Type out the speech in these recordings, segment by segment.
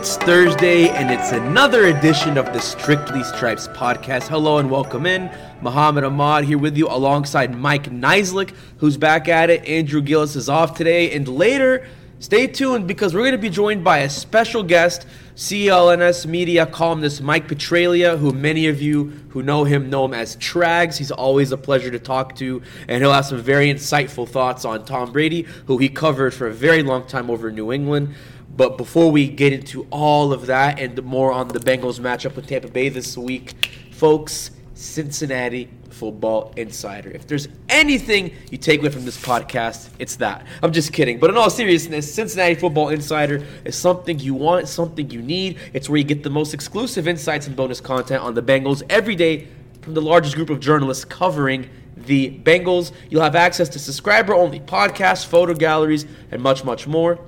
It's Thursday, and it's another edition of the Strictly Stripes podcast. Hello and welcome in. Muhammad Ahmad here with you alongside Mike Niziolek, who's back at it. Andrew Gillis is off today, and later, stay tuned because we're going to be joined by a special guest, CLNS media columnist Mike Petraglia, who many of you who know him know him as Trags. He's always a pleasure to talk to, and he'll have some very insightful thoughts on Tom Brady, who he covered for a very long time over in New England. But before we get into all of that and more on the Bengals matchup with Tampa Bay this week, folks, Cincinnati Football Insider. If there's anything you take away from this podcast, it's that. I'm just kidding. But in all seriousness, Cincinnati Football Insider is something you want, something you need. It's where you get the most exclusive insights and bonus content on the Bengals every day from the largest group of journalists covering the Bengals. You'll have access to subscriber only podcasts, photo galleries, and much, much more.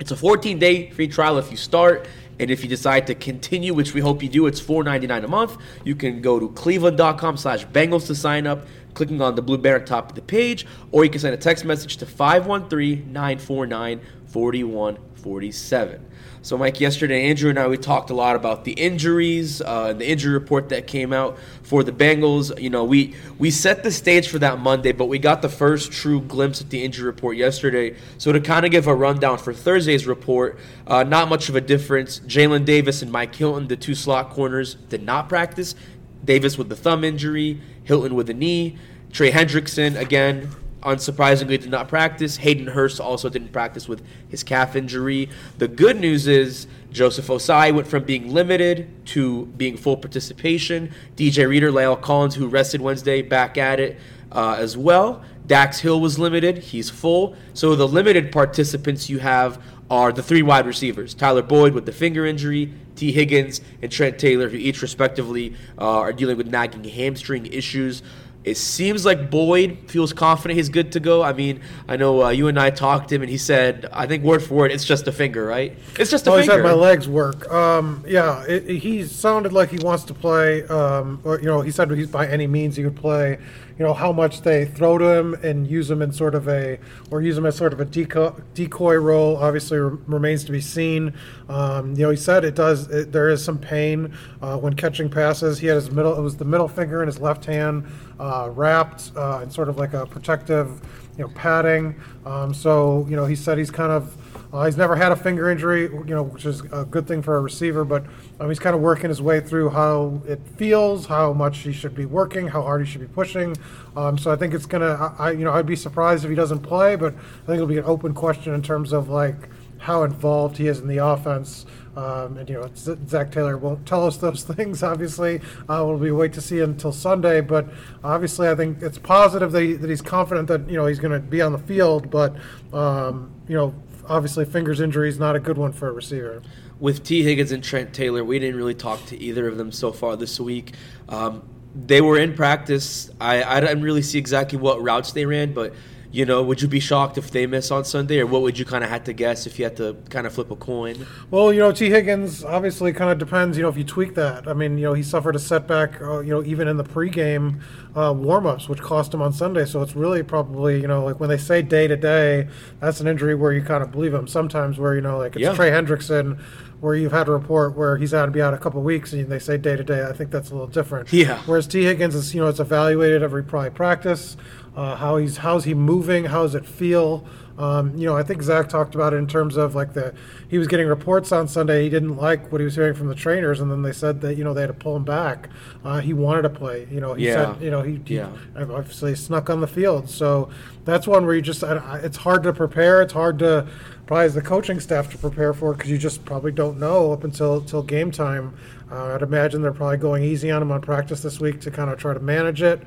It's a 14 day free trial if you start. And if you decide to continue, which we hope you do, it's $4.99 a month. You can go to cleveland.com slash Bengals to sign up, clicking on the blue banner top of the page, or you can send a text message to 513 949 4147. So, Mike, yesterday, Andrew and I, we talked a lot about the injuries, uh, the injury report that came out for the Bengals. You know, we we set the stage for that Monday, but we got the first true glimpse at the injury report yesterday. So, to kind of give a rundown for Thursday's report, uh, not much of a difference. Jalen Davis and Mike Hilton, the two slot corners, did not practice. Davis with the thumb injury, Hilton with the knee. Trey Hendrickson, again, unsurprisingly did not practice. Hayden Hurst also didn't practice with his calf injury. The good news is Joseph Ossai went from being limited to being full participation. DJ Reader, La'el Collins, who rested Wednesday, back at it uh, as well. Dax Hill was limited. He's full. So the limited participants you have are the three wide receivers Tyler Boyd with the finger injury, Tee Higgins, and Trent Taylor, who each respectively uh, are dealing with nagging hamstring issues. It seems like Boyd feels confident he's good to go. I mean, I know uh, you and I talked to him, and he said, I think word for word, it's just a finger, right? It's just a oh, finger. He said my legs work. Um, yeah, it, it, he sounded like he wants to play. Um, or, you know, he said he's by any means he would play. You know how much they throw to him and use him in sort of a, or use him as sort of a decoy, decoy role. Obviously, re- remains to be seen. Um, you know, he said it does. It, there is some pain uh, when catching passes. He had his middle. It was the middle finger in his left hand uh, wrapped uh, in sort of like a protective, you know, padding. Um, so you know, he said he's kind of. Uh, he's never had a finger injury, you know, which is a good thing for a receiver. But um, he's kind of working his way through how it feels, how much he should be working, how hard he should be pushing. Um, so I think it's gonna. I, you know, I'd be surprised if he doesn't play, but I think it'll be an open question in terms of like how involved he is in the offense. Um, and you know, Zac Taylor won't tell us those things. Obviously, uh, we'll be wait to see until Sunday. But obviously, I think it's positive that, he, that he's confident that you know he's going to be on the field. But um, you know, obviously, fingers injury is not a good one for a receiver. With Tee Higgins and Trent Taylor, we didn't really talk to either of them so far this week. Um, they were in practice. I, I didn't really see exactly what routes they ran, but you know, would you be shocked if they miss on Sunday, or what would you kind of have to guess if you had to kind of flip a coin? Well, you know, Tee Higgins obviously kind of depends. You know, if you tweak that, I mean, you know, he suffered a setback. Uh, you know, even in the pregame uh, warmups, which cost him on Sunday. So it's really probably you know, like when they say day to day, that's an injury where you kind of believe him. Sometimes where you know, like it's Yeah. Trey Hendrickson. Where you've had a report where he's had to be out a couple of weeks, and they say day to day. I think that's a little different. Yeah. Whereas Tee Higgins is, you know, it's evaluated every probably practice. Uh, how he's how's he moving? How does it feel? Um, you know, I think Zac talked about it in terms of like the he was getting reports on Sunday. He didn't like what he was hearing from the trainers, and then they said that you know they had to pull him back. Uh, he wanted to play. You know, he Yeah. said you know he, he Yeah. obviously snuck on the field. So that's one where you just it's hard to prepare. It's hard to probably as the coaching staff to prepare for because you just probably don't know up until until game time. Uh, I'd imagine they're probably going easy on him on practice this week to kind of try to manage it.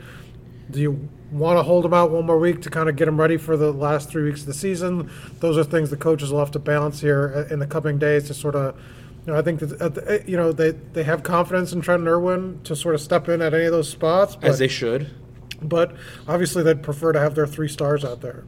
Do you want to hold him out one more week to kind of get him ready for the last three weeks of the season? Those are things the coaches will have to balance here uh, in the coming days to sort of. You know, I think that at the, uh, you know they, they have confidence in Trent Irwin to sort of step in at any of those spots, but, As they should. but obviously they'd prefer to have their three stars out there.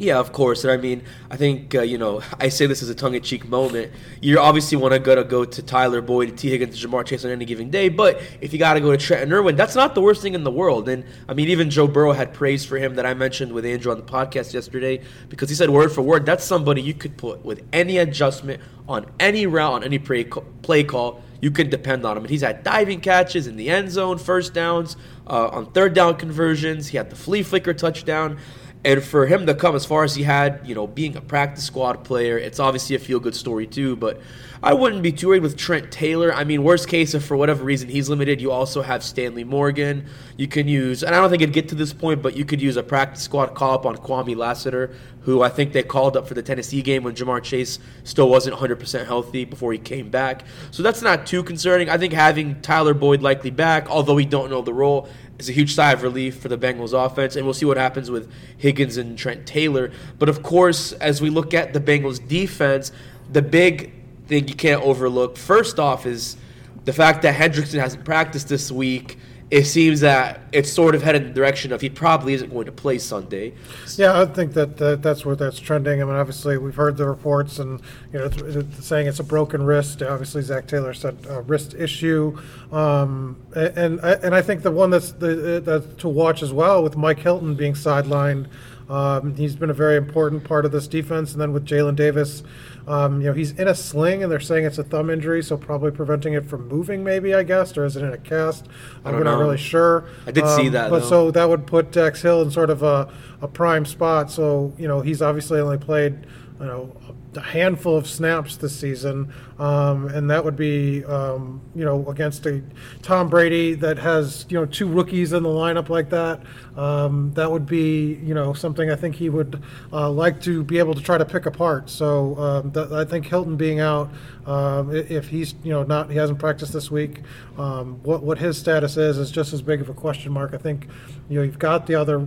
Yeah, of course. And I mean, I think uh, you know, I say this as a tongue-in-cheek moment. You obviously want to go to go to Tyler Boyd, Tee Higgins, Ja'Marr Chase on any given day, but if you got to go to Trenton Irwin, that's not the worst thing in the world. And I mean, even Joe Burrow had praise for him that I mentioned with Andrew on the podcast yesterday because he said word for word that's somebody you could put with any adjustment on any route on any play play call. You can depend on him. And he's had diving catches in the end zone, first downs, uh, on third down conversions. He had the flea flicker touchdown. And for him to come as far as he had, you know, being a practice squad player, it's obviously a feel good story too. But I wouldn't be too worried with Trent Taylor. I mean, worst case, if for whatever reason he's limited, you also have Stanley Morgan. You can use, and I don't think it'd get to this point, but you could use a practice squad call up on Kwamie Lassiter, who I think they called up for the Tennessee game when Ja'Marr Chase still wasn't 100% healthy before he came back. So that's not too concerning. I think having Tyler Boyd likely back, although we don't know the role, is a huge sigh of relief for the Bengals offense, and we'll see what happens with Higgins and Trent Taylor. But of course, as we look at the Bengals defense, the big thing you can't overlook, first off, is the fact that Hendrickson hasn't practiced this week it seems that it's sort of headed in the direction of he probably isn't going to play Sunday. Yeah, I think that, that that's where that's trending. I mean, obviously we've heard the reports, and you know, it's, it's saying it's a broken wrist. Obviously, Zac Taylor said a wrist issue, um, and and I think the one that's the, that's to watch as well with Mike Hilton being sidelined. Um, he's been a very important part of this defense, and then with Jalen Davis. Um, you know, he's in a sling, and they're saying it's a thumb injury, so probably preventing it from moving, maybe I guess, or is it in a cast? I We're not really sure. I did see Um, that, but though. so that would put Dax Hill in sort of a, a prime spot. So you know, he's obviously only played, you know, a handful of snaps this season, um, and that would be, um, you know, against a Tom Brady that has you know two rookies in the lineup like that. Um, that would be, you know, something I think he would uh, like to be able to try to pick apart. So um, that, I think Hilton being out, um, if he's, you know, not he hasn't practiced this week, um, what what his status is is just as big of a question mark. I think, you know, you've got the other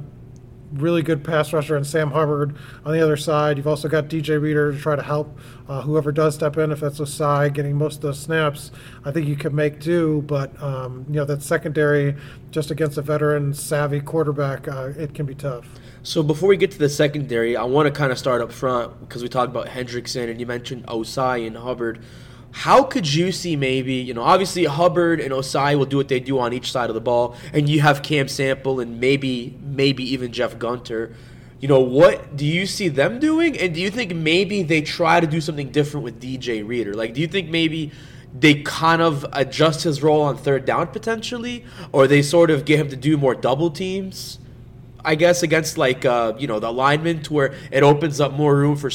really good pass rusher and Sam Hubbard on the other side. You've also got DJ Reader to try to help uh, whoever does step in, if that's Ossai, getting most of those snaps. I think you can make do, but um, you know that secondary, just against a veteran, savvy quarterback, uh, it can be tough. So before we get to the secondary, I want to kind of start up front because we talked about Hendrickson and you mentioned Ossai and Hubbard. How could you see maybe, you know, obviously Hubbard and Ossai will do what they do on each side of the ball, and you have Cam Sample and maybe maybe even Jeff Gunter. You know, what do you see them doing? And do you think maybe they try to do something different with DJ Reader? Like, do you think maybe they kind of adjust his role on third down potentially, or they sort of get him to do more double teams? I guess against like uh, you know the alignment where it opens up more room for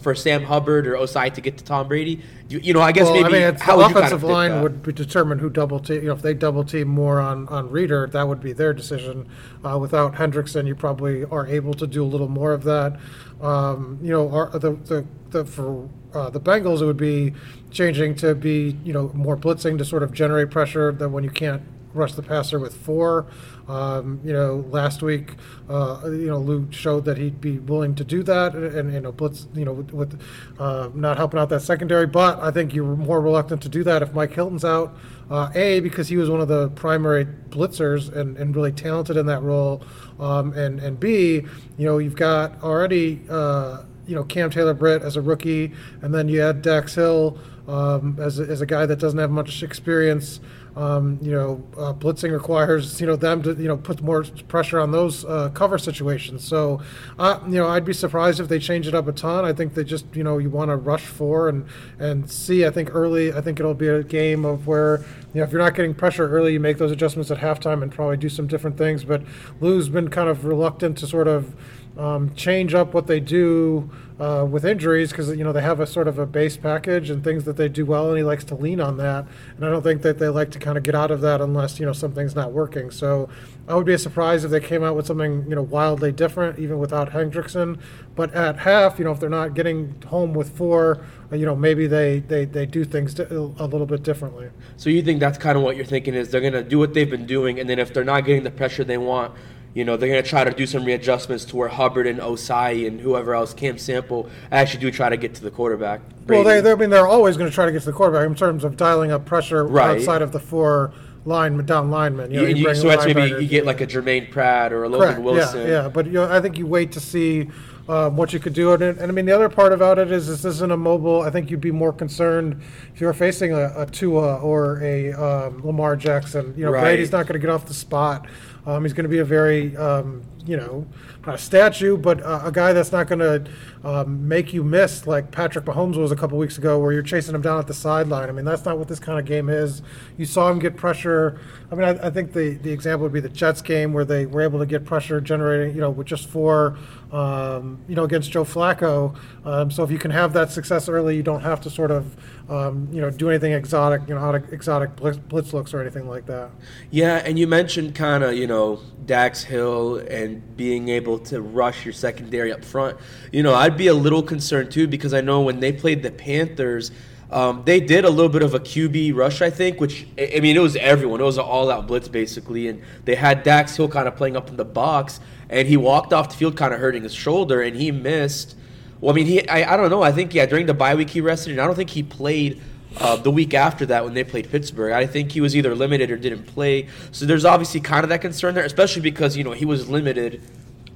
for Sam Hubbard or Ossai to get to Tom Brady. You, you know, I guess well, maybe I mean, how the you kind offensive of line would determine who double team. You know, if they double team more on on Reader, that would be their decision. Uh, without Hendrickson, you probably are able to do a little more of that. Um, you know, our, the the, the for uh, the Bengals, it would be changing to be you know more blitzing to sort of generate pressure. That when you can't rush the passer with four. Um, you know, last week, uh, you know, Lou showed that he'd be willing to do that, and, you know, blitz, you know, with, with uh, not helping out that secondary. But I think you're more reluctant to do that if Mike Hilton's out. Uh, a because he was one of the primary blitzers and, and really talented in that role, um, and and B, you know, you've got already. Uh, you know Cam Taylor Britt as a rookie, and then you had Dax Hill um, as, as a guy that doesn't have much experience. Um, you know, uh, blitzing requires you know them to you know put more pressure on those uh, cover situations. So, uh, you know, I'd be surprised if they change it up a ton. I think they just you know you want to rush for and and see. I think early. I think it'll be a game of where you know if you're not getting pressure early, you make those adjustments at halftime and probably do some different things. But Lou's been kind of reluctant to sort of um, change up what they do uh, with injuries because you know they have a sort of a base package and things that they do well, and he likes to lean on that. And I don't think that they like to kind of get out of that unless you know something's not working. So I would be surprised if they came out with something you know wildly different, even without Hendrickson. But at half, you know, if they're not getting home with four, uh, you know, maybe they they, they do things a little bit differently. So you think that's kind of what you're thinking is they're gonna do what they've been doing, and then if they're not getting the pressure they want, you know, they're gonna try to do some readjustments to where Hubbard and Ossai and whoever else, Cam Sample, actually do try to get to the quarterback. Well, Brady. they, they I mean they're always going to try to get to the quarterback in terms of dialing up pressure Right. outside of the four line down linemen. You know, You- you- so that's maybe you get like a Jermaine Pratt or a Logan. Wilson. Yeah, yeah, but you know, I think you wait to see um, what you could do. And, and I mean, the other part about it is this isn't a mobile. I think you'd be more concerned if you're facing a, a Tua or a um, Lamar Jackson. You know, Right. Brady's not going to get off the spot. Um, he's going to be a very, um, you know, not a statue, but uh, a guy that's not going to um, make you miss like Patrick Mahomes was a couple weeks ago, where you're chasing him down at the sideline. I mean, that's not what this kind of game is. You saw him get pressure. I mean, I, I think the, the example would be the Jets game where they were able to get pressure generating, you know, with just four, um, you know, against Joe Flacco. Um, so if you can have that success early, you don't have to sort of, um, you know, do anything exotic, you know, out of exotic blitz, blitz looks or anything like that. Yeah, and you mentioned kind of, you know, Dax Hill and being able to rush your secondary up front. You know, I'd be a little concerned too because I know when they played the Panthers, um, they did a little bit of a QB rush, I think, which, I mean, it was everyone. It was an all out blitz, basically. And they had Dax Hill kind of playing up in the box, and he walked off the field kind of hurting his shoulder, and he missed. Well, I mean, he, I, I don't know. I think, yeah, during the bye week he rested, and I don't think he played uh, the week after that when they played Pittsburgh. I think he was either limited or didn't play. So there's obviously kind of that concern there, especially because, you know, he was limited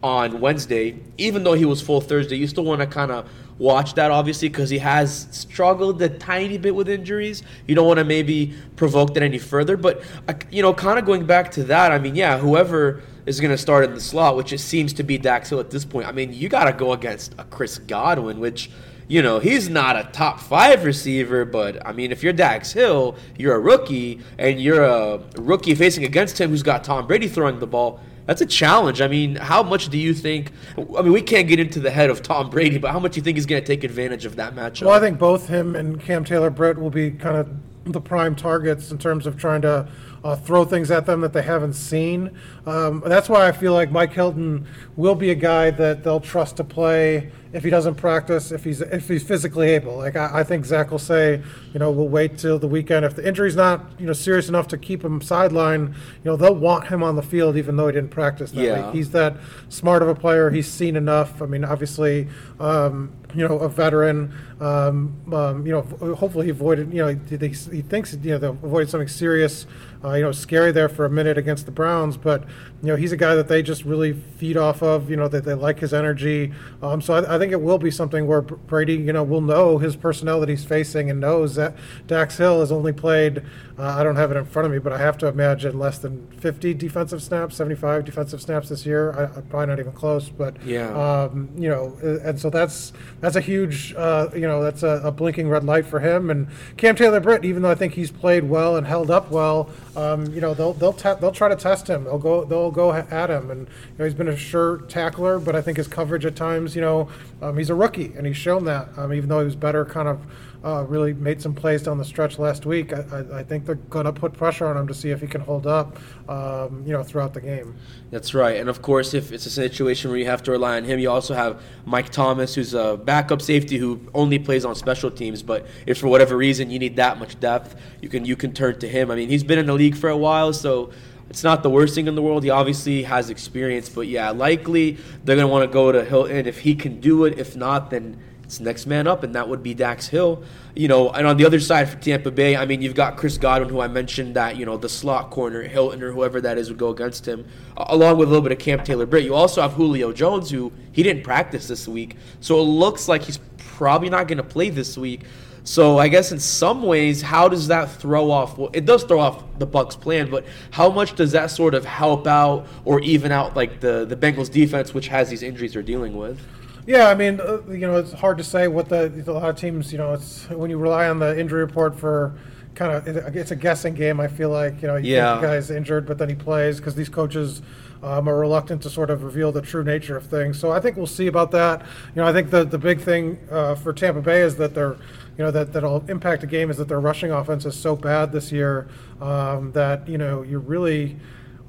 on Wednesday. Even though he was full Thursday, you still want to kind of watch that, obviously, because he has struggled a tiny bit with injuries. You don't want to maybe provoke that any further. But, uh, you know, kind of going back to that, I mean, yeah, whoever is going to start in the slot, which it seems to be Dax Hill at this point. I mean, you got to go against a Chris Godwin, which you know, he's not a top five receiver, but I mean, if you're Dax Hill, you're a rookie, and you're a rookie facing against him who's got Tom Brady throwing the ball. That's a challenge. I mean, how much do you think? I mean, we can't get into the head of Tom Brady, but how much do you think he's going to take advantage of that matchup? Well, I think both him and Cam Taylor Britt will be kind of the prime targets in terms of trying to uh, throw things at them that they haven't seen. Um, that's why I feel like Mike Hilton will be a guy that they'll trust to play if he doesn't practice, if he's if he's physically able. Like I, I think Zac will say, you know, we'll wait till the weekend. If the injury's not you know serious enough to keep him sidelined, you know, they'll want him on the field even though he didn't practice. That Yeah. week. he's that smart of a player. He's seen enough. I mean, obviously. Um, you know, a veteran. Um, um, you know, hopefully he avoided. You know, he, he thinks you know they avoided something serious. Uh, you know, scary there for a minute against the Browns, but you know he's a guy that they just really feed off of. You know that they like his energy. Um, so I, I think it will be something where Brady, you know, will know his personnel that he's facing and knows that Dax Hill has only played. Uh, I don't have it in front of me, but I have to imagine less than 50 defensive snaps, 75 defensive snaps this year. I, I'm probably not even close, but Yeah. um, you know, and so that's that's a huge, uh, you know, that's a, a blinking red light for him. And Cam Taylor Britt, even though I think he's played well and held up well, um, you know, they'll they'll te- they'll try to test him. They'll go they'll go at him, and you know, he's been a sure tackler, but I think his coverage at times, you know, um, he's a rookie, and he's shown that. Um, even though he was better, kind of. Uh, really made some plays down the stretch last week. I, I, I think they're going to put pressure on him to see if he can hold up, um, you know, throughout the game. That's right. And of course, if it's a situation where you have to rely on him, you also have Mike Thomas, who's a backup safety who only plays on special teams. But if for whatever reason you need that much depth, you can you can turn to him. I mean, he's been in the league for a while, so it's not the worst thing in the world. He obviously has experience, but yeah, likely they're gonna want to go to Hilton if he can do it. If not, then it's next man up, and that would be Dax Hill. You know, and on the other side for Tampa Bay, I mean, you've got Chris Godwin, who I mentioned that you know the slot corner Hilton or whoever that is would go against him, along with a little bit of Cam Taylor Britt. You also have Julio Jones, who he didn't practice this week, so it looks like he's probably not going to play this week. So I guess in some ways, how does that throw off? Well, it does throw off the Bucks' plan, but how much does that sort of help out or even out like the the Bengals defense, which has these injuries they're dealing with? Yeah, I mean, uh, you know, it's hard to say what the a lot of teams, you know, it's when you rely on the injury report for kind of it's a guessing game. I feel like you know, you Yeah. the guy's injured, but then he plays because these coaches um, are reluctant to sort of reveal the true nature of things. So I think we'll see about that. You know, I think the the big thing uh, for Tampa Bay is that they're you know that that'll impact the game is that their rushing offense is so bad this year um, that you know you really.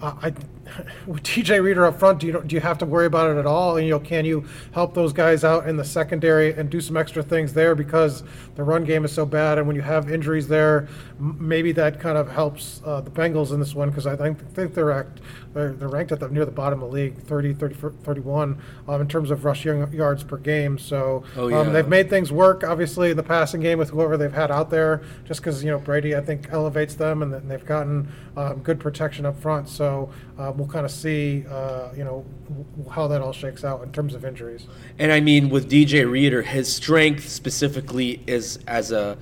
Uh, I, with DJ Reader up front, do you do you have to worry about it at all? And you know, can you help those guys out in the secondary and do some extra things there because the run game is so bad? And when you have injuries there, m- maybe that kind of helps uh, the Bengals in this one because I think think they're act, they're, they're ranked at the near the bottom of the league, 30, 30 31 um, in terms of rushing yards per game. So Oh, um, they've made things work, obviously, in the passing game with whoever they've had out there, just because, you know, Brady, I think, elevates them and then they've gotten um, good protection up front. So uh, we'll kind of see, uh, you know, w- how that all shakes out in terms of injuries. And I mean, with DJ Reader, his strength specifically is as a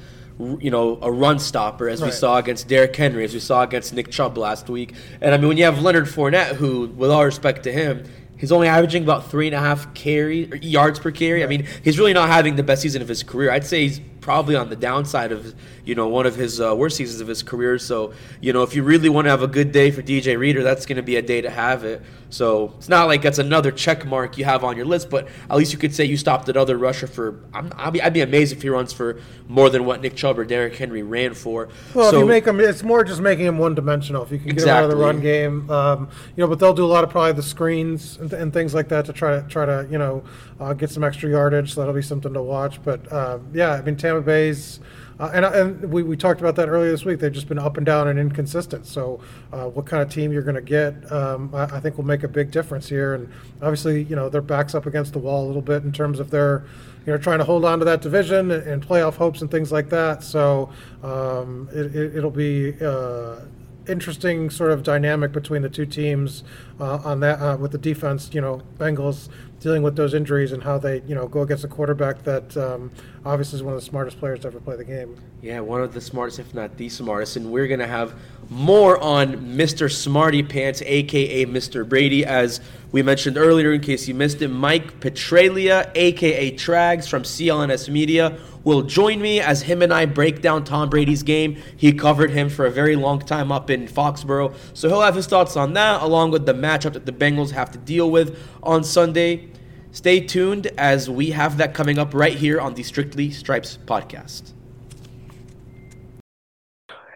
you know a run stopper, as we saw against Derrick Henry, as we saw against Nick Chubb last week. And I mean, when you have Leonard Fournette, who, with all respect to him, he's only averaging about three and a half carry yards per carry. I mean, he's really not having the best season of his career. I'd say he's probably on the downside of you know one of his uh, worst seasons of his career. So you know, if you really want to have a good day for DJ Reader, that's going to be a day to have it. So it's not like that's another check mark you have on your list, but at least you could say you stopped another rusher for. I'm, I'd, be, I'd be amazed if he runs for more than what Nick Chubb or Derrick Henry ran for. Well, so, if you make them, it's more just making them one dimensional. If you can get them out of the run game, um, you know, but they'll do a lot of probably the screens and, and things like that to try to try to you know uh, get some extra yardage. So that'll be something to watch. But uh, yeah, I mean Tampa Bay's. Uh, and, and we, we talked about that earlier this week. They've just been up and down and inconsistent. So, uh, what kind of team you're going to get, um, I, I think, will make a big difference here. And obviously, you know, their backs up against the wall a little bit in terms of their, you know, trying to hold on to that division and, and playoff hopes and things like that. So, um, it, it, it'll be uh, interesting sort of dynamic between the two teams uh, on that uh, with the defense. You know, Bengals dealing with those injuries and how they, you know, go against a quarterback that um, obviously is one of the smartest players to ever play the game. Yeah, one of the smartest, if not the smartest. And we're going to have more on Mr. Smarty Pants, aka Mr. Brady, as we mentioned earlier, in case you missed it. Mike Petraglia, aka Trags from CLNS Media, will join me as him and I break down Tom Brady's game. He covered him for a very long time up in Foxborough. So he'll have his thoughts on that, along with the matchup that the Bengals have to deal with on Sunday. Stay tuned as we have that coming up right here on the Strictly Stripes podcast.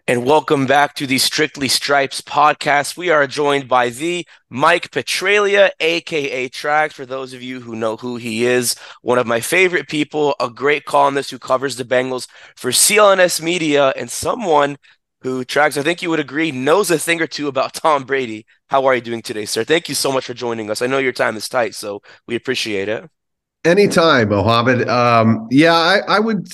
And welcome back to the Strictly Stripes podcast. We are joined by the Mike Petraglia, aka Trags. For those of you who know who he is, one of my favorite people, a great columnist who covers the Bengals for CLNS Media, and someone who, Trags, I think you would agree, knows a thing or two about Tom Brady. How are you doing today, sir? Thank you so much for joining us. I know your time is tight, so we appreciate it. Anytime, Mohammed. Um, yeah, I, I would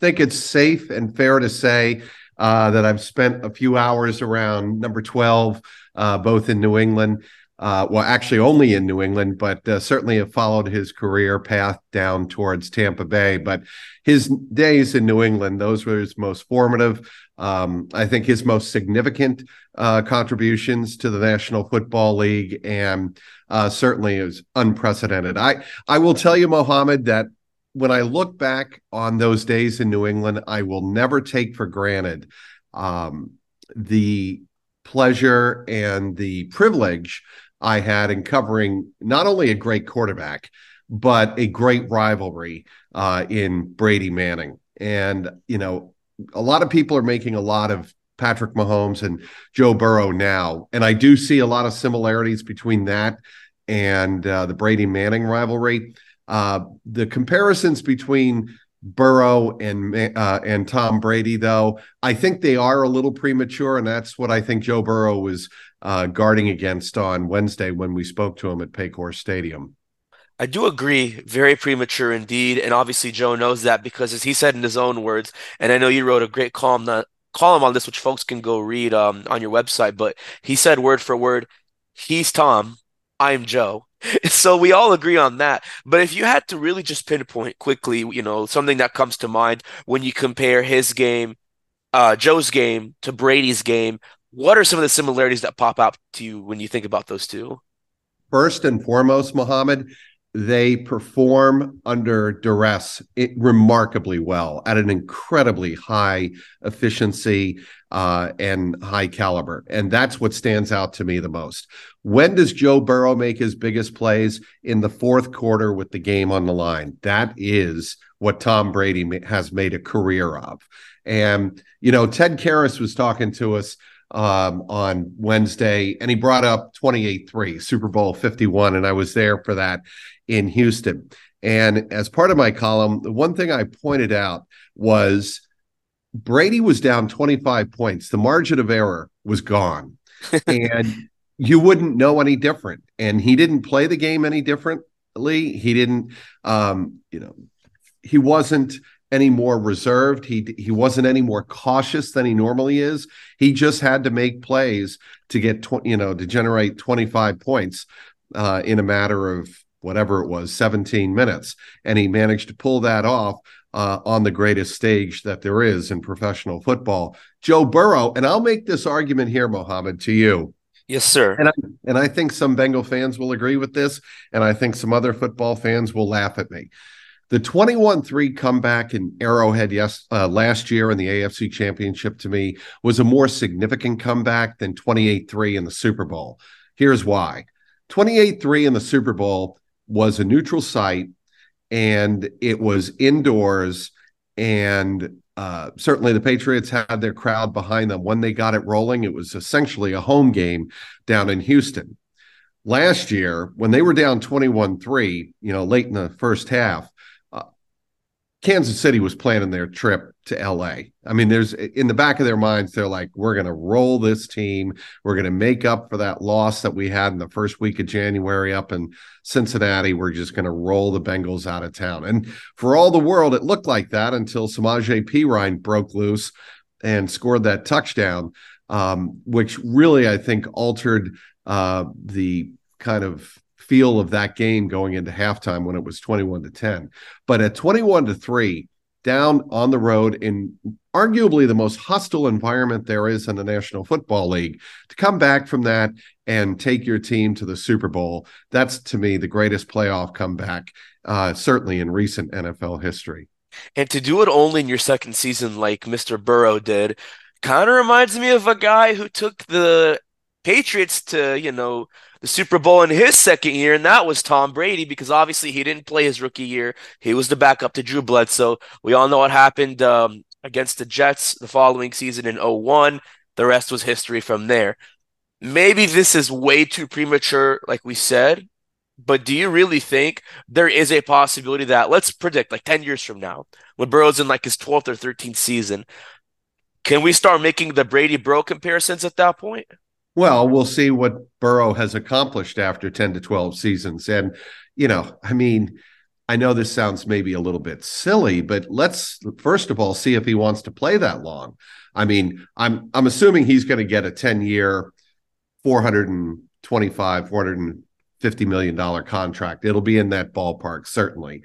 think it's safe and fair to say uh, that I've spent a few hours around number 12, uh, both in New England. Uh, well, actually, only in New England, but uh, certainly have followed his career path down towards Tampa Bay. But his days in New England, those were his most formative. Um, I think his most significant uh, contributions to the National Football League, and uh, certainly is unprecedented. I I will tell you, Mohammed, that when I look back on those days in New England, I will never take for granted um, the pleasure and the privilege I had in covering not only a great quarterback, but a great rivalry uh, in Brady Manning. And, you know, a lot of people are making a lot of Patrick Mahomes and Joe Burrow now. And I do see a lot of similarities between that and uh, the Brady Manning rivalry. Uh, the comparisons between Burrow and uh, and Tom Brady, though, I think they are a little premature, and that's what I think Joe Burrow was uh, guarding against on Wednesday when we spoke to him at Paycor Stadium. I do agree, very premature indeed, and obviously Joe knows that because, as he said in his own words, and I know you wrote a great column column on this, which folks can go read um, on your website. But he said word for word, "He's Tom, I'm Joe." So we all agree on that. But if you had to really just pinpoint quickly, you know, something that comes to mind when you compare his game, uh, Joe's game to Brady's game, what are some of the similarities that pop out to you when you think about those two? First and foremost, Mohammed, they perform under duress remarkably well at an incredibly high efficiency uh, and high caliber. And that's what stands out to me the most. When does Joe Burrow make his biggest plays? In the fourth quarter with the game on the line. That is what Tom Brady has made a career of. And, you know, Ted Karras was talking to us um, on Wednesday, and he brought up 28 3, Super Bowl 51. And I was there for that in Houston. And as part of my column, the one thing I pointed out was Brady was down 25 points. The margin of error was gone. and you wouldn't know any different. And he didn't play the game any differently. He didn't, um, you know, he wasn't any more reserved. He he wasn't any more cautious than he normally is. He just had to make plays to get tw- you know to generate 25 points uh, in a matter of whatever it was 17 minutes and he managed to pull that off uh, on the greatest stage that there is in professional football. Joe Burrow, and I'll make this argument here, Mohammed, to you. Yes, sir. And I, and I think some Bengal fans will agree with this, and I think some other football fans will laugh at me. The 21-3 comeback in Arrowhead yes uh, last year in the AFC Championship to me was a more significant comeback than 28-3 in the Super Bowl. Here's why. 28-3 in the Super Bowl was a neutral site and it was indoors and uh, certainly the Patriots had their crowd behind them when they got it rolling. It was essentially a home game down in Houston. Last year, when they were down 21 3, you know, late in the first half, Kansas City was planning their trip to LA. I mean, there's in the back of their minds, they're like, we're going to roll this team. We're going to make up for that loss that we had in the first week of January up in Cincinnati. We're just going to roll the Bengals out of town. And for all the world, it looked like that until Samaje Perine broke loose and scored that touchdown, um, which really, I think, altered uh, the kind of feel of that game going into halftime when it was 21 to 10. But at 21 to 3, down on the road in arguably the most hostile environment there is in the National Football League, to come back from that and take your team to the Super Bowl, that's to me the greatest playoff comeback, uh, certainly in recent NFL history. And to do it only in your second season, like Mr. Burrow did, kind of reminds me of a guy who took the Patriots to, you know, the Super Bowl in his second year, and that was Tom Brady because obviously he didn't play his rookie year. He was the backup to Drew Bledsoe. We all know what happened um, against the Jets the following season in 01. The rest was history from there. Maybe this is way too premature, like we said, but do you really think there is a possibility that, let's predict, like 10 years from now, when Burrow's in like his 12th or 13th season, can we start making the Brady Bro comparisons at that point? Well, we'll see what Burrow has accomplished after 10 to 12 seasons. And, you know, I mean, I know this sounds maybe a little bit silly, but let's first of all see if he wants to play that long. I mean, I'm I'm assuming he's going to get a 10-year 425 450 million dollar contract. It'll be in that ballpark certainly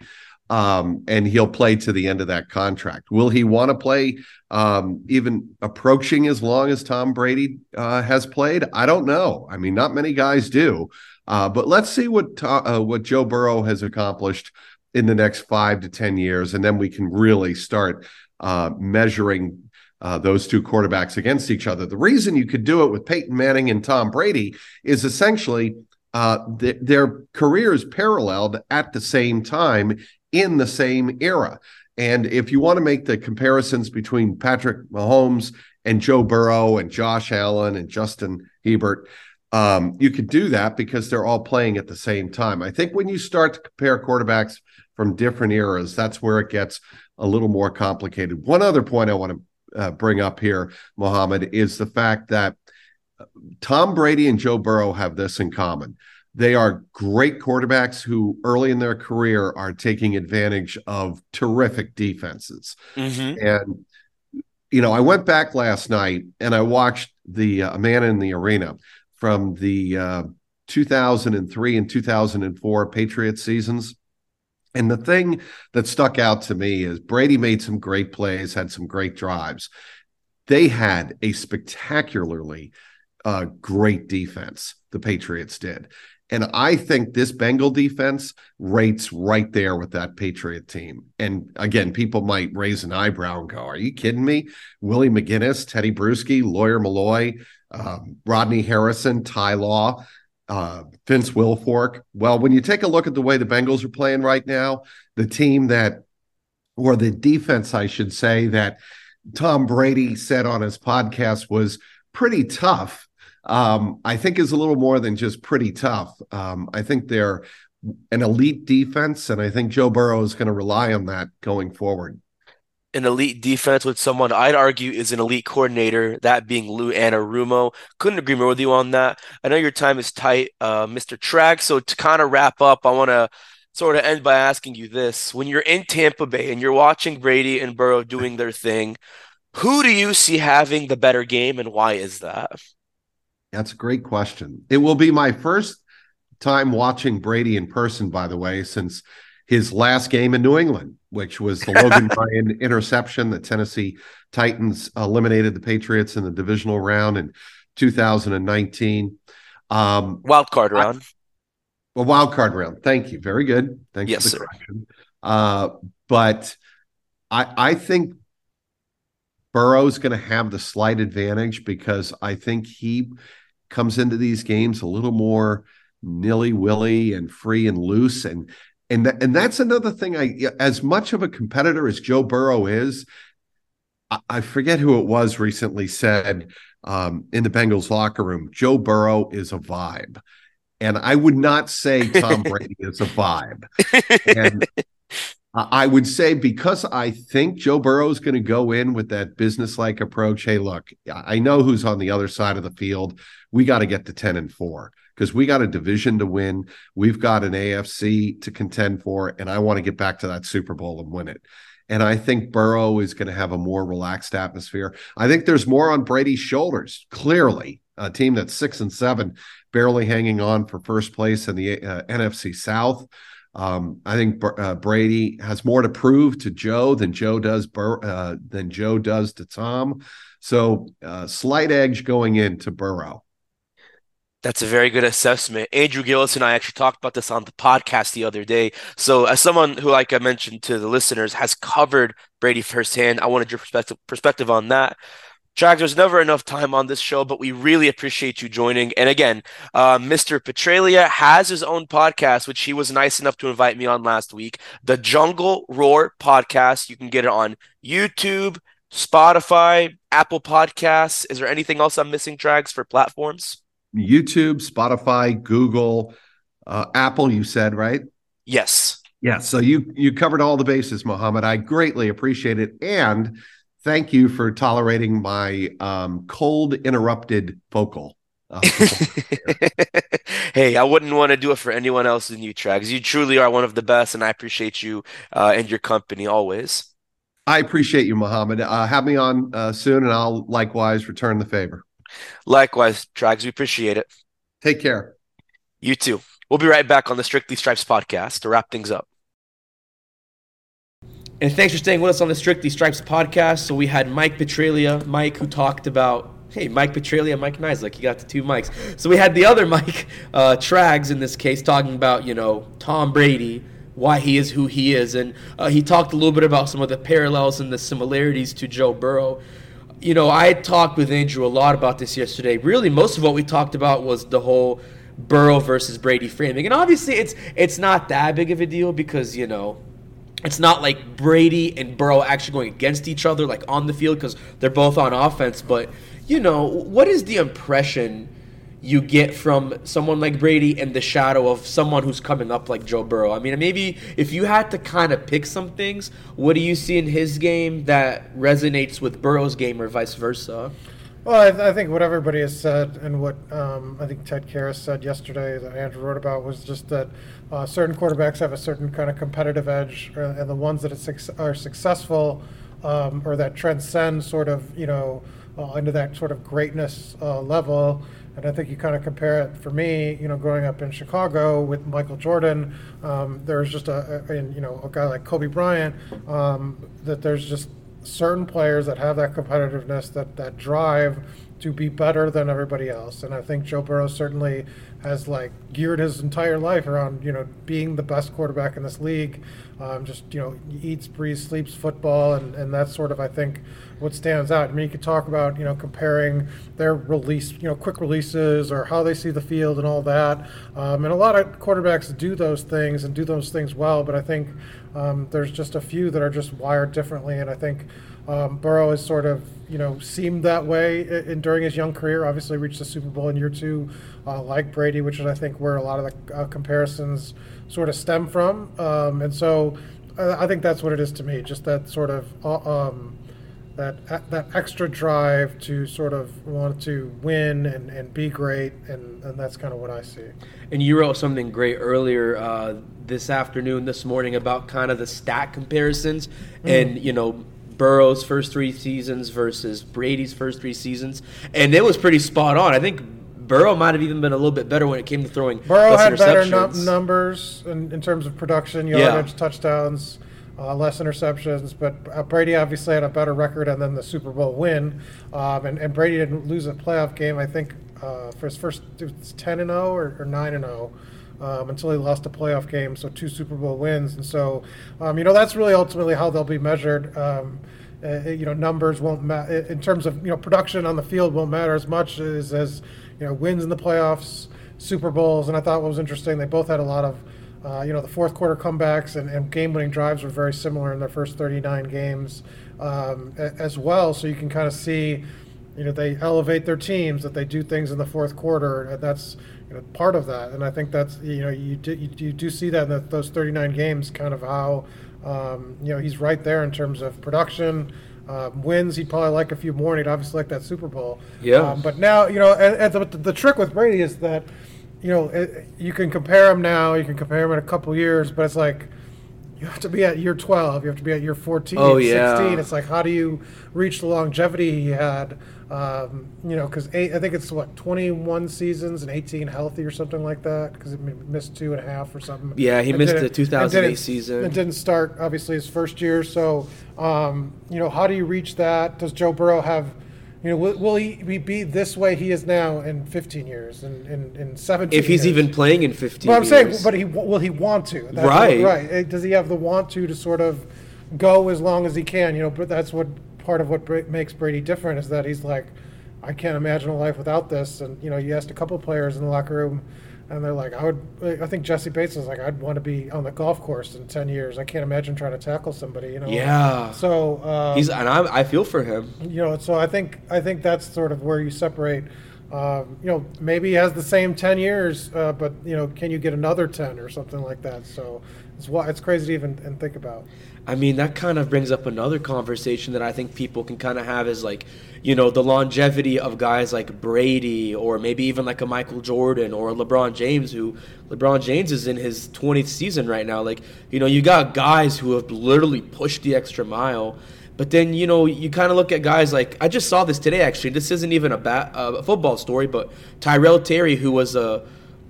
um, and he'll play to the end of that contract. Will he want to play um, even approaching as long as Tom Brady uh, has played? I don't know. I mean, not many guys do. Uh, but let's see what uh, what Joe Burrow has accomplished in the next five to ten years, and then we can really start uh, measuring uh, those two quarterbacks against each other. The reason you could do it with Peyton Manning and Tom Brady is essentially uh, th- their careers paralleled at the same time in the same era. And if you want to make the comparisons between Patrick Mahomes and Joe Burrow and Josh Allen and Justin Herbert, um, you could do that because they're all playing at the same time. I think when you start to compare quarterbacks from different eras, that's where it gets a little more complicated. One other point I want to uh, bring up here, Mohammed, is the fact that Tom Brady and Joe Burrow have this in common. They are great quarterbacks who early in their career are taking advantage of terrific defenses. Mm-hmm. And, you know, I went back last night and I watched the uh, Man in the Arena from the uh, 2003 and 2004 Patriots seasons. And the thing that stuck out to me is Brady made some great plays, had some great drives. They had a spectacularly uh, great defense, the Patriots did. And I think this Bengal defense rates right there with that Patriot team. And again, people might raise an eyebrow and go, Are you kidding me? Willie McGinest, Teddy Bruschi, Lawyer Milloy, um, Rodney Harrison, Ty Law, uh, Vince Wilfork. Well, when you take a look at the way the Bengals are playing right now, the team that, or the defense, I should say, that Tom Brady said on his podcast was pretty tough um, I think is a little more than just pretty tough. Um, I think they're an elite defense, and I think Joe Burrow is going to rely on that going forward. an elite defense with someone I'd argue is an elite coordinator, that being Lou Anarumo. Couldn't agree more with you on that. I know your time is tight, uh, Mr. Trags. So to kind of wrap up, I want to sort of end by asking you this. When you're in Tampa Bay and you're watching Brady and Burrow doing their thing, who do you see having the better game and why is that? That's a great question. It will be my first time watching Brady in person, by the way, since his last game in New England, which was the Logan Ryan interception. The Tennessee Titans eliminated the Patriots in the divisional round in 2019. Um, wild card round. A wild card round. Thank you. Very good. Thanks yes, for the correction. Uh, but I, I think Burrow's going to have the slight advantage because I think he comes into these games a little more nilly willy and free and loose. And and and that's another thing I as much of a competitor as Joe Burrow is I, I forget who it was recently said um, in the Bengals locker room Joe Burrow is a vibe. And I would not say Tom Brady is a vibe. And I would say because I think Joe Burrow is going to go in with that business-like approach. Hey, look, I know who's on the other side of the field. We got to get to ten and four because we got a division to win. We've got an AFC to contend for, and I want to get back to that Super Bowl and win it. And I think Burrow is going to have a more relaxed atmosphere. I think there's more on Brady's shoulders. Clearly, a team that's six and seven, barely hanging on for first place in the uh, NFC South. Um, I think uh, Brady has more to prove to Joe than Joe does Bur- uh, than Joe does to Tom. So, uh, slight edge going into Burrow. That's a very good assessment. Andrew Gillis and I actually talked about this on the podcast the other day. So, as someone who, like I mentioned to the listeners, has covered Brady firsthand, I wanted your perspective perspective on that. Jack, there's never enough time on this show, but we really appreciate you joining. And again, uh, Mr. Petraglia has his own podcast, which he was nice enough to invite me on last week, the Jungle Roar podcast. You can get it on YouTube, Spotify, Apple Podcasts. Is there anything else I'm missing, Trags, for platforms? YouTube, Spotify, Google, uh, Apple. You said right? Yes. Yeah. So you you covered all the bases, Mohammed. I greatly appreciate it, and thank you for tolerating my um, cold interrupted vocal. Uh, hey, I wouldn't want to do it for anyone else than you, Trags. You truly are one of the best, and I appreciate you uh, and your company always. I appreciate you, Mohammed. Uh, have me on uh, soon, and I'll likewise return the favor. Likewise, Trags. We appreciate it. Take care. You too. We'll be right back on the Strictly Stripes podcast to wrap things up. And thanks for staying with us on the Strictly Stripes podcast. So we had Mike Petraglia, Mike, who talked about hey, Mike Petraglia, Mike Like he got the two mics. So we had the other Mike, uh, Trags in this case, talking about, you know, Tom Brady, why he is who he is. And uh, he talked a little bit about some of the parallels and the similarities to Joe Burrow. You know, I talked with Andrew a lot about this yesterday. Really, most of what we talked about was the whole Burrow versus Brady framing. And obviously, it's it's not that big of a deal because, you know, it's not like Brady and Burrow actually going against each other like on the field because they're both on offense. But you know, what is the impression you get from someone like Brady and the shadow of someone who's coming up like Joe Burrow? I mean, maybe if you had to kind of pick some things, what do you see in his game that resonates with Burrow's game or vice versa? Well, I, th- I, think what everybody has said and what um, I think Ted Karras said yesterday that Andrew wrote about was just that uh, certain quarterbacks have a certain kind of competitive edge, uh, and the ones that are successful um, or that transcend sort of, you know, uh, into that sort of greatness uh, level. And I think you kind of compare it for me, you know, growing up in Chicago with Michael Jordan, um, there's just a, a, you know, a guy like Kobe Bryant, um, that there's just certain players that have that competitiveness, that that drive to be better than everybody else. And I think Joe Burrow certainly has like geared his entire life around you know being the best quarterback in this league. Um, just you know eats, breathes, sleeps football, and, and that's sort of I think what stands out. I mean, you could talk about you know comparing their release, you know, quick releases or how they see the field and all that. Um, and a lot of quarterbacks do those things and do those things well, but I think um, there's just a few that are just wired differently, and I think. Um, Burrow has sort of, you know, seemed that way in, during his young career. Obviously, reached the Super Bowl in year two, uh, like Brady, which is I think where a lot of the uh, comparisons sort of stem from. Um, and so I I think that's what it is to me. Just that sort of uh, um, that that extra drive to sort of want to win and, and be great, and, and that's kind of what I see. And you wrote something great earlier uh, this afternoon, this morning about kind of the stat comparisons, and you know. Burrow's first three seasons versus Brady's first three seasons, and it was pretty spot on. I think Burrow might have even been a little bit better when it came to throwing. Burrow had better num- numbers in, in terms of production, Yeah. yardage, touchdowns, uh, less interceptions. But uh, Brady obviously had a better record and then the Super Bowl win. Um, and, and Brady didn't lose a playoff game, I think, uh, for his first it was 10 and 0 or, or 9 and 0. Um, until he lost a playoff game, so two Super Bowl wins, and so um, you know that's really ultimately how they'll be measured. Um, uh, you know, numbers won't matter in terms of you know production on the field won't matter as much as as you know wins in the playoffs, Super Bowls, and I thought what was interesting they both had a lot of uh, you know the fourth quarter comebacks and, and game winning drives were very similar in their first 39 games um, as well. So you can kind of see you know they elevate their teams that they do things in the fourth quarter and that's you know part of that and i think that's you know you do, you, you do see that in the, those 39 games kind of how um, you know he's right there in terms of production um, wins he'd probably like a few more and he'd obviously like that super bowl Yeah. um, but now you know and, and the, the trick with brady is that you know it, you can compare him now you can compare him in a couple years but it's like you have to be at year 12 you have to be at year 14 Oh, yeah. 16 it's like how do you reach the longevity he had um, you know because i think it's what 21 seasons and 18 healthy or something like that because he missed two and a half or something Yeah, he And missed the 2008 didn't- season. It didn't start obviously his first year so um, you know how do you reach that does joe burrow have you know will, will he be- this way he is now in 15 years and in, in 17 If he's years? even playing in 15 But I'm saying, but he will he want to? That's Right. right. Does he have the want to to sort of go as long as he can? You know, but that's what part of what Bra- makes Brady different is that he's like, I can't imagine a life without this. And you know, you asked a couple of players in the locker room, and they're like, I would. I think Jessie Bates was like, I'd want to be on the golf course in 10 years. I can't imagine trying to tackle somebody. You know. Yeah. So um, he's and I, I feel for him. you know, so I think I think that's sort of where you separate. Um, you know, maybe he has the same ten years, uh, but you know, can you get another ten or something like that? So it's why it's crazy to even and think about. I mean, that kind of brings up another conversation that I think people can kind of have is like, you know, the longevity of guys like Brady or maybe even like a Michael Jordan or a LeBron James, who LeBron James is in his 20th season right now. Like, you know, you got guys who have literally pushed the extra mile. But then, you know, you kind of look at guys like, I just saw this today actually. This isn't even a, bat, a football story, but Tyrell Terry, who was a.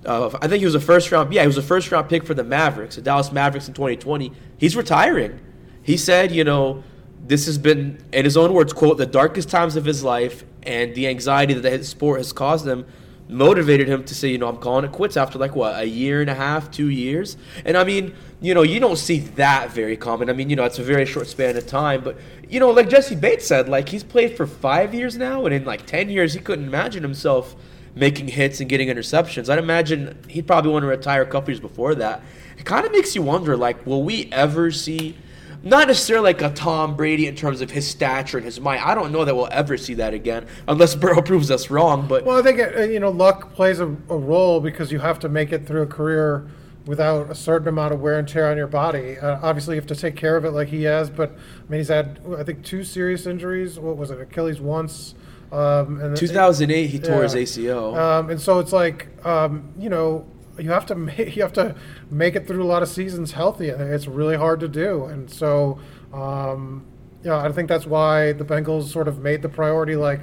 Uh, I think he was a first round. Yeah, he was a first round pick for the Mavericks, the Dallas Mavericks in 2020. He's retiring. He said, you know, this has been, in his own words, quote, the darkest times of his life, and the anxiety that his sport has caused him motivated him to say, you know, I'm calling it quits after like what a year and a half, two years. And I mean, you know, you don't see that very common. I mean, you know, it's a very short span of time, but you know, like Jessie Bates said, like he's played for five years now, and in like ten years, he couldn't imagine himself making hits and getting interceptions. I'd imagine he'd probably want to retire a couple years before that. It kind of makes you wonder, like, will we ever see? Not necessarily like a Tom Brady in terms of his stature and his mind. I don't know that we'll ever see that again, unless Burrow proves us wrong. But Well, I think uh, you know luck plays a, a role because you have to make it through a career without a certain amount of wear and tear on your body. Uh, obviously, you have to take care of it like he has. But I mean, he's had I think two serious injuries. What was it? Achilles once. Um, and 2008, he tore his Yeah. ACL. Um, and so it's like, um, you know, you have to make, you have to make it through a lot of seasons healthy, it's really hard to do. And so, um, yeah, I think that's why the Bengals sort of made the priority like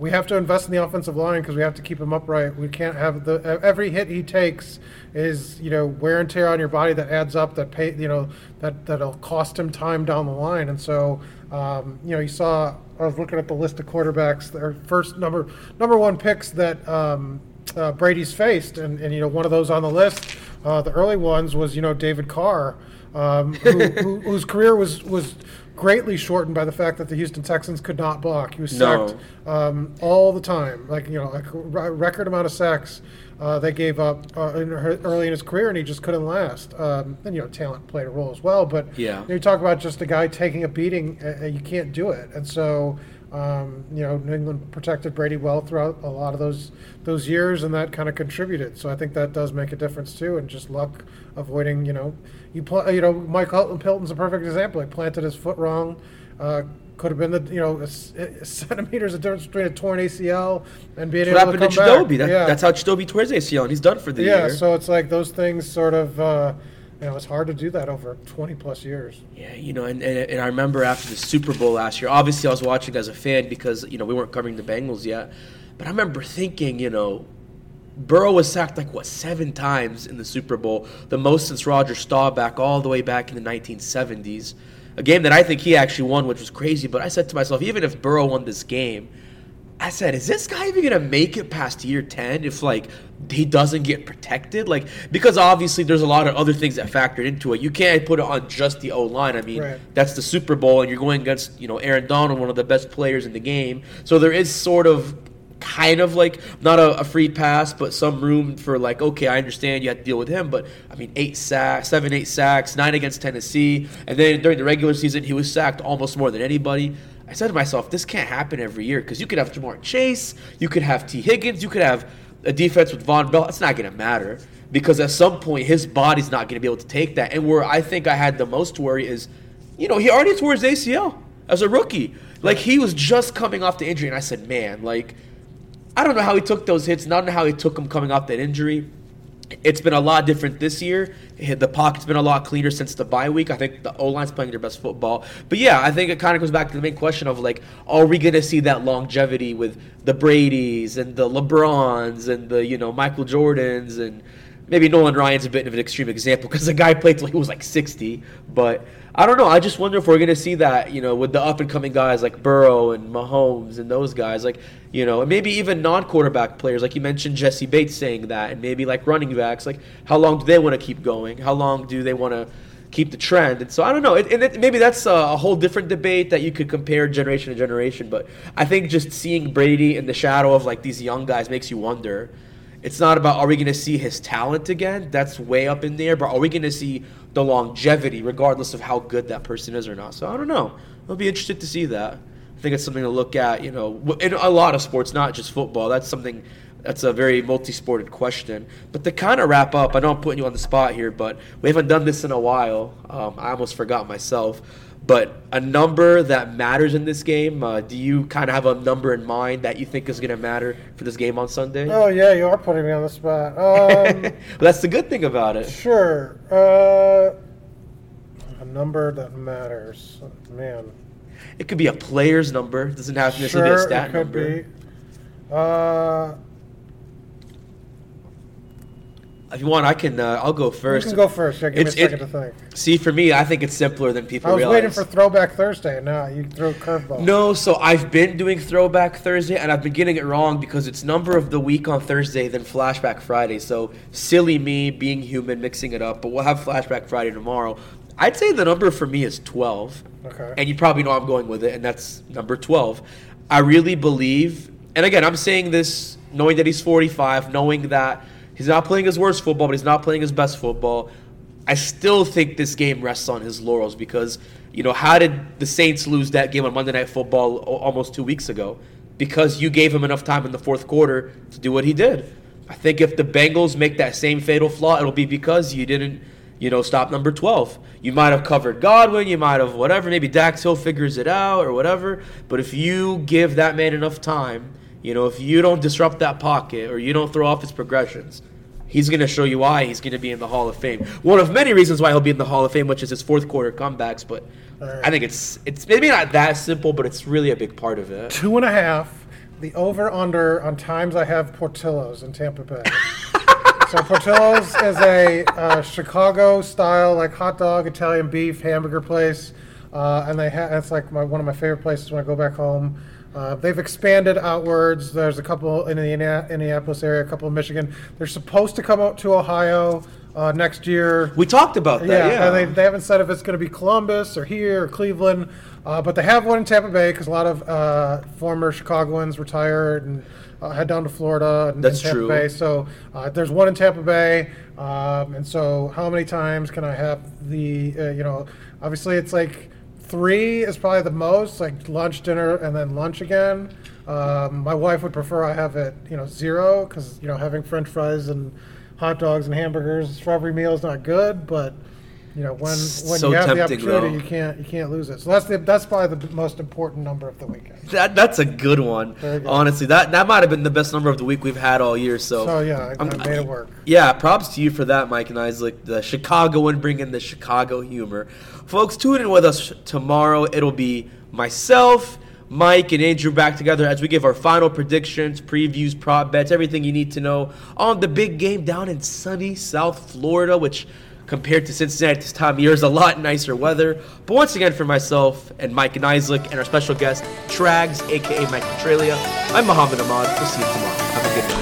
we have to invest in the offensive line because we have to keep him upright. We can't have the every hit he takes is you know wear and tear on your body that adds up that pay you know that that'll cost him time down the line. And so um, you know you saw I was looking at the list of quarterbacks their first number number one picks that um, uh, Brady's faced, and, and you know one of those on the list, uh, the early ones was you know David Carr, um, who, who, whose career was was greatly shortened by the fact that the Houston Texans could not block. He was No. sacked um, all the time, like you know, like a record amount of sacks uh, they gave up uh, in her, early in his career, and he just couldn't last. Um, and you know, talent played a role as well, but Yeah. you talk about just a guy taking a beating, uh, uh, you can't do it, and so. Um, you know, New England protected Brady well throughout a lot of those those years, and that kind of contributed. So I think that does make a difference too, and just luck avoiding. You know, you pl- you know Mike Hilton, Hilton's a perfect example. He planted his foot wrong. Uh, could have been the you know a, a centimeters of difference between a torn ACL and being What able to happened come to back. Chidobe? That, yeah. That's how Chidobe tore his ACL, and he's done for the yeah. year. So it's like those things sort of uh, you know it's hard to do that over 20 plus years. Yeah, you know, and, and, and I remember after the Super Bowl last year, obviously I was watching as a fan because, you know, we weren't covering the Bengals yet. But I remember thinking, you know, Burrow was sacked like, what, seven times in the Super Bowl, the most since Roger Staubach all the way back in the 1970s. A game that I think he actually won, which was crazy. But I said to myself, even if Burrow won this game, I said, is this guy even gonna make it past year ten if like he doesn't get protected? Like because obviously there's a lot of other things that factored into it. You can't put it on just the O line. I mean, Right. that's the Super Bowl, and you're going against you know Aaron Donald, one of the best players in the game. So there is sort of kind of like not a, a free pass, but some room for like, okay, I understand you have to deal with him, but I mean, eight sacks, seven, eight sacks, nine against Tennessee, and then during the regular season, he was sacked almost more than anybody. I said to myself, this can't happen every year because you could have Ja'Marr Chase, you could have Tee Higgins, you could have a defense with Vonn Bell. It's not going to matter because at some point his body's not going to be able to take that. And where I think I had the most worry is, you know, he already tore his ACL as a rookie. Like he was just coming off the injury, and I said, man, like I don't know how he took those hits. Not know how he took them coming off that injury. It's been a lot different this year. The pocket's been a lot cleaner since the bye week. I think the O line's playing their best football. But yeah, I think it kind of goes back to the main question of like, are we going to see that longevity with the Brady's and the LeBrons and the you know Michael Jordans and maybe Nolan Ryan's a bit of an extreme example because the guy played till he was like 60. But I don't know. I just wonder if we're going to see that, you know, with the up and coming guys like Burrow and Mahomes and those guys, like, you know, and maybe even non quarterback players, like you mentioned Jessie Bates saying that, and maybe like running backs, like, how long do they want to keep going? How long do they want to keep the trend? And so I don't know. It, and it, maybe that's a, a whole different debate that you could compare generation to generation. But I think just seeing Brady in the shadow of like these young guys makes you wonder. It's not about are we going to see his talent again? That's way up in there. But are we going to see the longevity, regardless of how good that person is or not? So I don't know. I'll be interested to see that. I think it's something to look at. You know, in a lot of sports, not just football. That's something. That's a very multi-sported question. But to kind of wrap up, I know I'm putting you on the spot here, but we haven't done this in a while. Um, I almost forgot myself. But a number that matters in this game, uh, do you kind of have a number in mind that you think is going to matter for this game on Sunday? Oh yeah, you are putting me on the spot. Um, But that's the good thing about it. sure. Uh, a number that matters, man. It could be a player's number. It doesn't have to necessarily be a Sure, stat it could number. be. Uh, If you want, I can. Uh, I'll go first. you can go first. Yeah, give It's- me a second it- to think. See, for me, I think it's simpler than people I was realize. waiting for Throwback Thursday, and now you throw a curveball. No, so I've been doing Throwback Thursday, and I've been getting it wrong because it's number of the week on Thursday, then Flashback Friday. So silly me, being human, mixing it up. But we'll have Flashback Friday tomorrow. I'd say the number for me is twelve. Okay. And you probably know I'm going with it, and that's number 12. I really believe, and again, I'm saying this knowing that he's 45, knowing that he's not playing his worst football, but he's not playing his best football. I still think this game rests on his laurels because, you know, how did the Saints lose that game on Monday Night Football almost two weeks ago? Because you gave him enough time in the fourth quarter to do what he did. I think if the Bengals make that same fatal flaw, it'll be because you didn't you know, stop number 12. You might have covered Godwin, you might have whatever, maybe Dax Hill figures it out or whatever. But if you give that man enough time, you know, if you don't disrupt that pocket or you don't throw off his progressions, he's going to show you why he's going to be in the Hall of Fame. One of many reasons why he'll be in the Hall of Fame, which is his fourth quarter comebacks. But Alright. I think it's it's maybe not that simple, but it's really a big part of it. Two and a half. The over under on times I have Portillo's in Tampa Bay. so Portillo's is a uh, Chicago style like hot dog, Italian beef, hamburger place, uh, and they have it's like my, one of my favorite places when I go back home. Uh, they've expanded outwards. There's a couple in the Indianapolis area, a couple in Michigan. They're supposed to come out to Ohio uh, next year. We talked about that, Yeah, yeah. and they, they haven't said if it's going to be Columbus or here or Cleveland, uh, but they have one in Tampa Bay because a lot of uh, former Chicagoans retired and uh, head down to Florida and, That's and Tampa true. Bay. So uh, there's one in Tampa Bay, um, and so how many times can I have the uh, you know? Obviously, it's like three is probably the most, like lunch, dinner, and then lunch again. Um, my wife would prefer I have it, you know, zero because you know having French fries and hot dogs and hamburgers for every meal is not good, but You know, when when So you have the tempting, opportunity, though. you can't you can't lose it. So that's the, that's probably the most important number of the weekend. That that's a good one. Very good. Honestly, that that might have been the best number of the week we've had all year. So, So yeah, I, I I'm- made it work. Yeah, props to you for that, Mike Niziolek, the Chicago Chicagoan bringing the Chicago humor. Folks, tune in with us tomorrow. It'll be myself, Mike, and Andrew back together as we give our final predictions, previews, prop bets, everything you need to know on the big game down in sunny South Florida, which compared to Cincinnati this time of year is a lot nicer weather. But once again, for myself and Mike Niziolek and our special guest, Trags, aka Mike Petraglia, I'm Muhammad Ahmad. We'll see you tomorrow. Have a good night.